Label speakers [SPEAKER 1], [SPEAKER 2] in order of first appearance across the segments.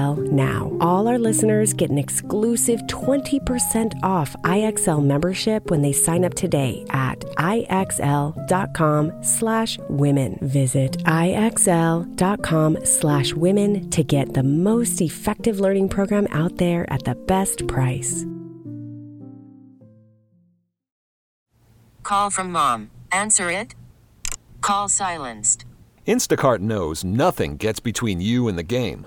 [SPEAKER 1] IXL now. All our listeners get an exclusive 20% off IXL membership when they sign up today at IXL.com slash women. Visit IXL.com slash women to get the most effective learning program out there at the best price.
[SPEAKER 2] Call from mom. Answer it. Call silenced.
[SPEAKER 3] Instacart knows nothing gets between you and the game.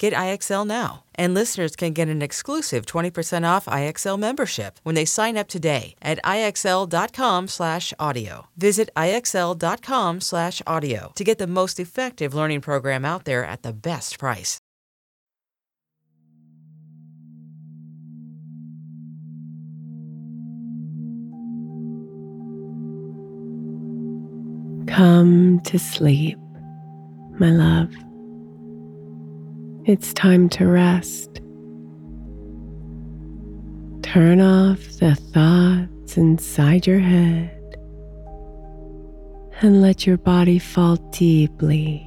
[SPEAKER 4] Get IXL now. And listeners can get an exclusive 20% off IXL membership when they sign up today at IXL.com/audio. Visit IXL.com/audio to get the most effective learning program out there at the best price.
[SPEAKER 1] Come to sleep, my love. It's time to rest. Turn off the thoughts inside your head and let your body fall deeply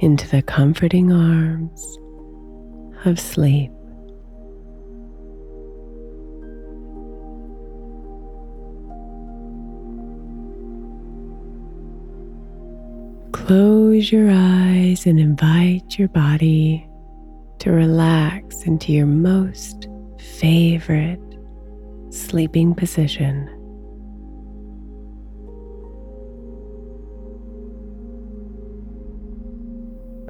[SPEAKER 1] into the comforting arms of sleep. Close your eyes and invite your body to relax into your most favorite sleeping position.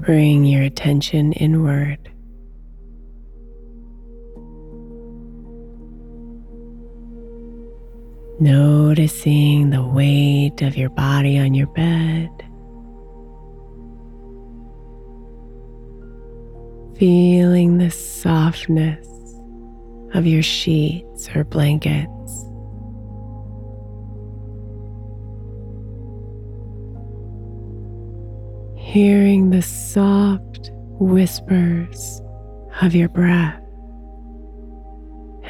[SPEAKER 1] Bring your attention inward. Noticing the weight of your body on your bed. Feeling the softness of your sheets or blankets. Hearing the soft whispers of your breath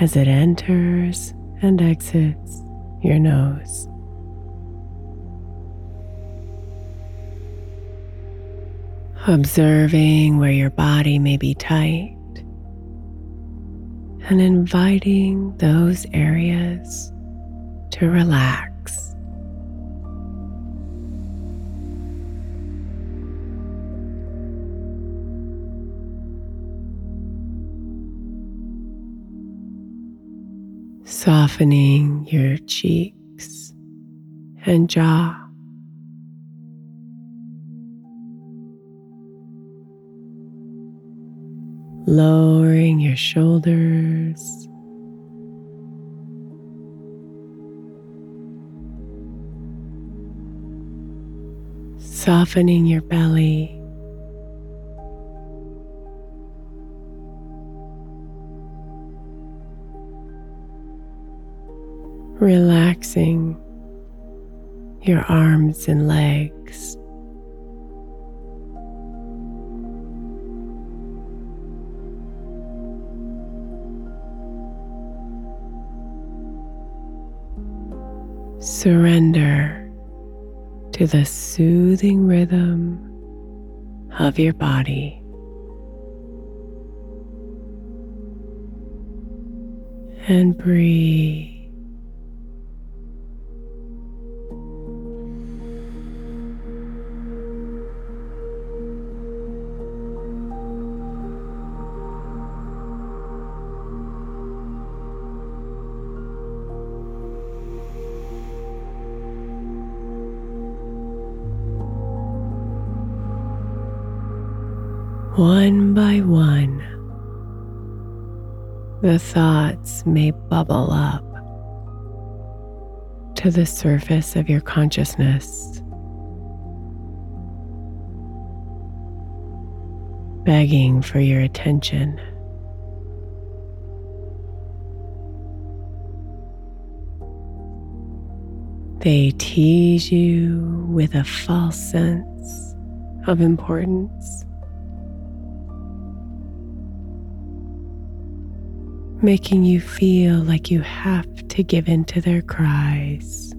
[SPEAKER 1] as it enters and exits your nose. Observing where your body may be tight and inviting those areas to relax. Softening your cheeks and jaw. Lowering your shoulders. Softening your belly. Relaxing your arms and legs. Surrender to the soothing rhythm of your body. And breathe. One by one, the thoughts may bubble up to the surface of your consciousness, begging for your attention. They tease you with a false sense of importance. Making you feel like you have to give in to their cries.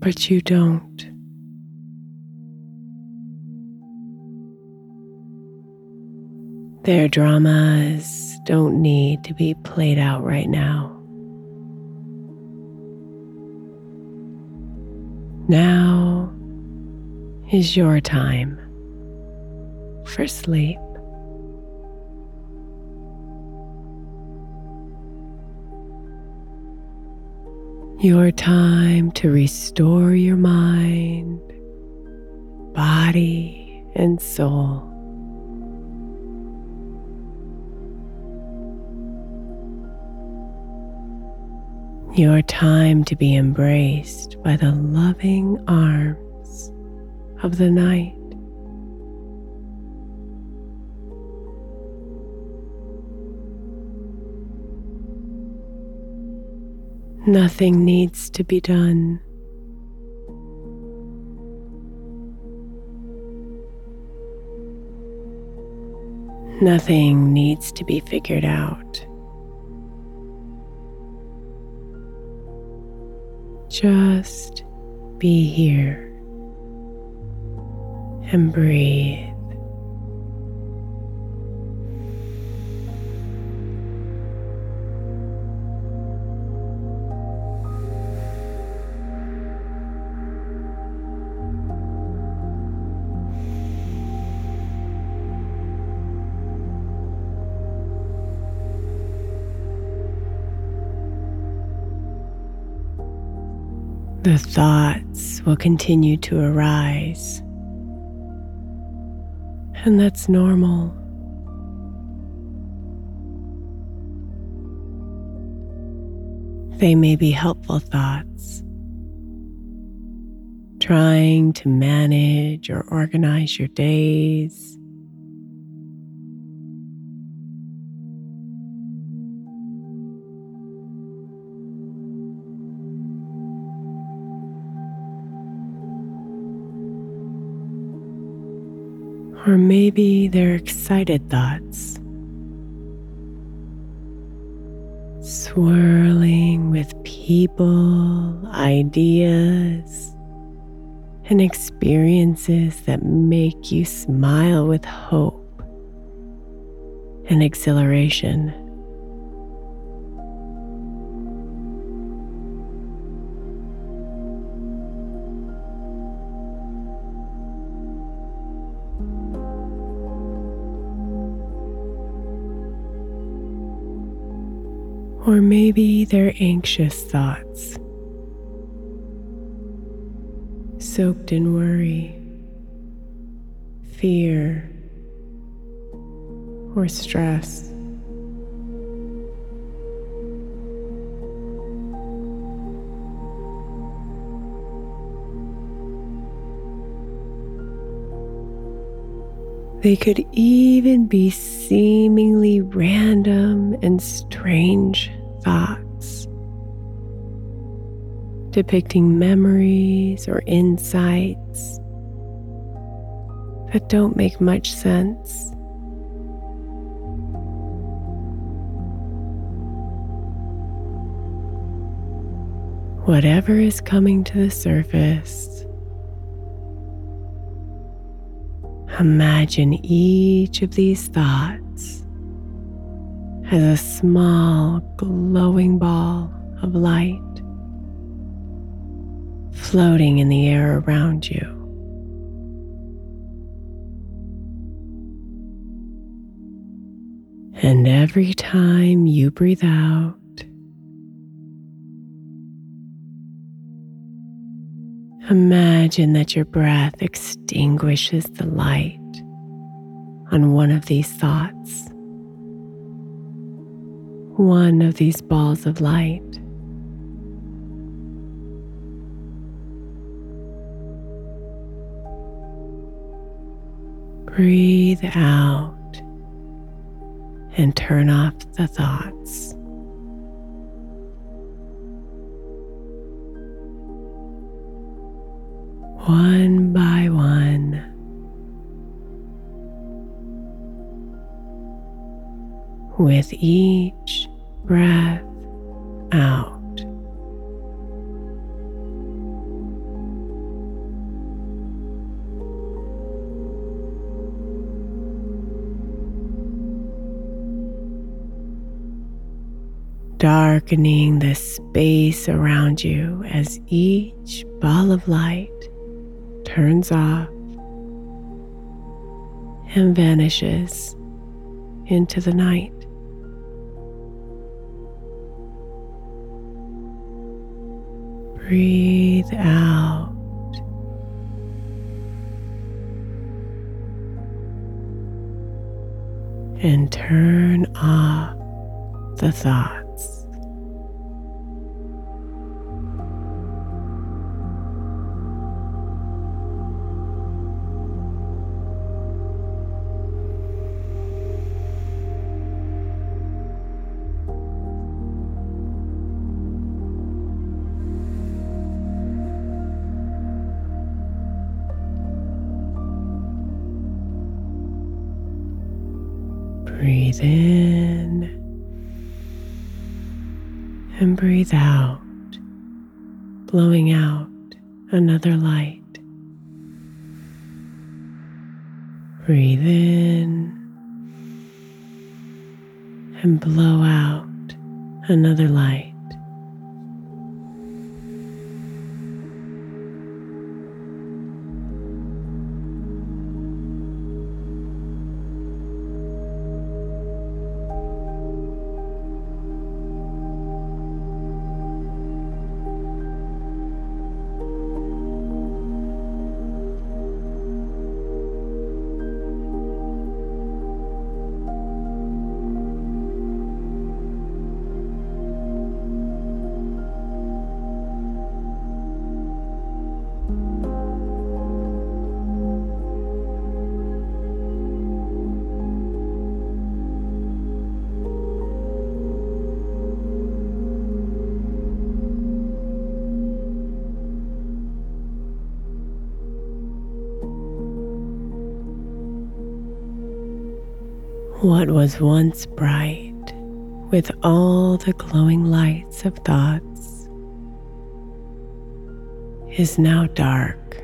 [SPEAKER 1] But you don't. Their dramas don't need to be played out right now. Now is your time for sleep. Your time to restore your mind, body, and soul. Your time to be embraced by the loving arms of the night. Nothing needs to be done. Nothing needs to be figured out. Just be here and breathe. The thoughts will continue to arise, and that's normal. They may be helpful thoughts, trying to manage or organize your days Or maybe they're excited thoughts, swirling with people, ideas, and experiences that make you smile with hope and exhilaration. Or maybe they're anxious thoughts, soaked in worry, fear, or stress. They could even be seemingly random and strange depicting memories or insights that don't make much sense. Whatever is coming to the surface Imagine each of these thoughts as a small glowing ball of light floating in the air around you. And every time you breathe out, Imagine that your breath extinguishes the light on one of these thoughts, one of these balls of light. Breathe out and turn off the thoughts. one by one. With each breath out. Darkening the space around you as each ball of light turns off and vanishes into the night. Breathe out. And turn off the thought. Breathe in and breathe out, blowing out another light. Breathe in and blow out another light. What was once bright with all the glowing lights of thoughts is now dark,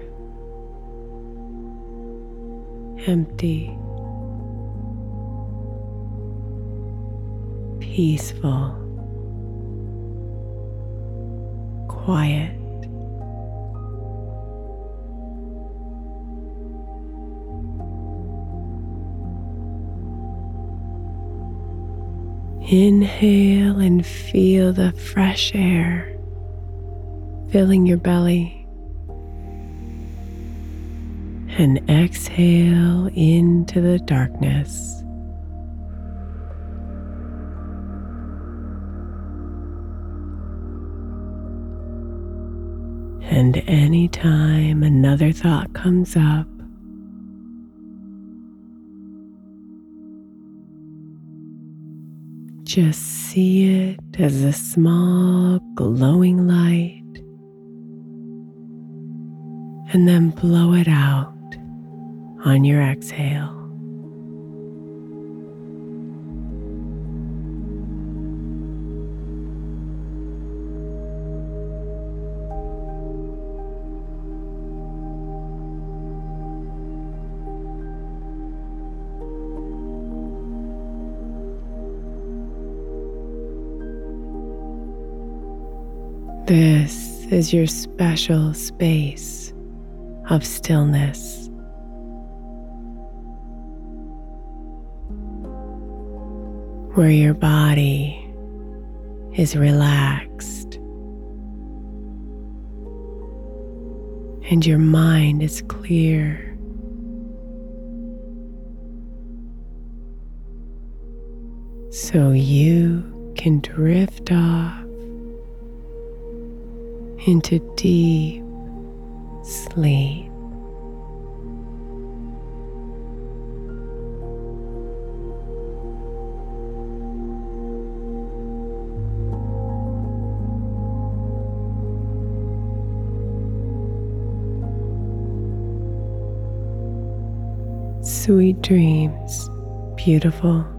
[SPEAKER 1] empty, peaceful, quiet. Inhale and feel the fresh air filling your belly. And exhale into the darkness. And anytime another thought comes up, Just see it as a small glowing light and then blow it out on your exhale. This is your special space of stillness. Where your body is relaxed and your mind is clear. So you can drift off into deep sleep. Sweet dreams, beautiful.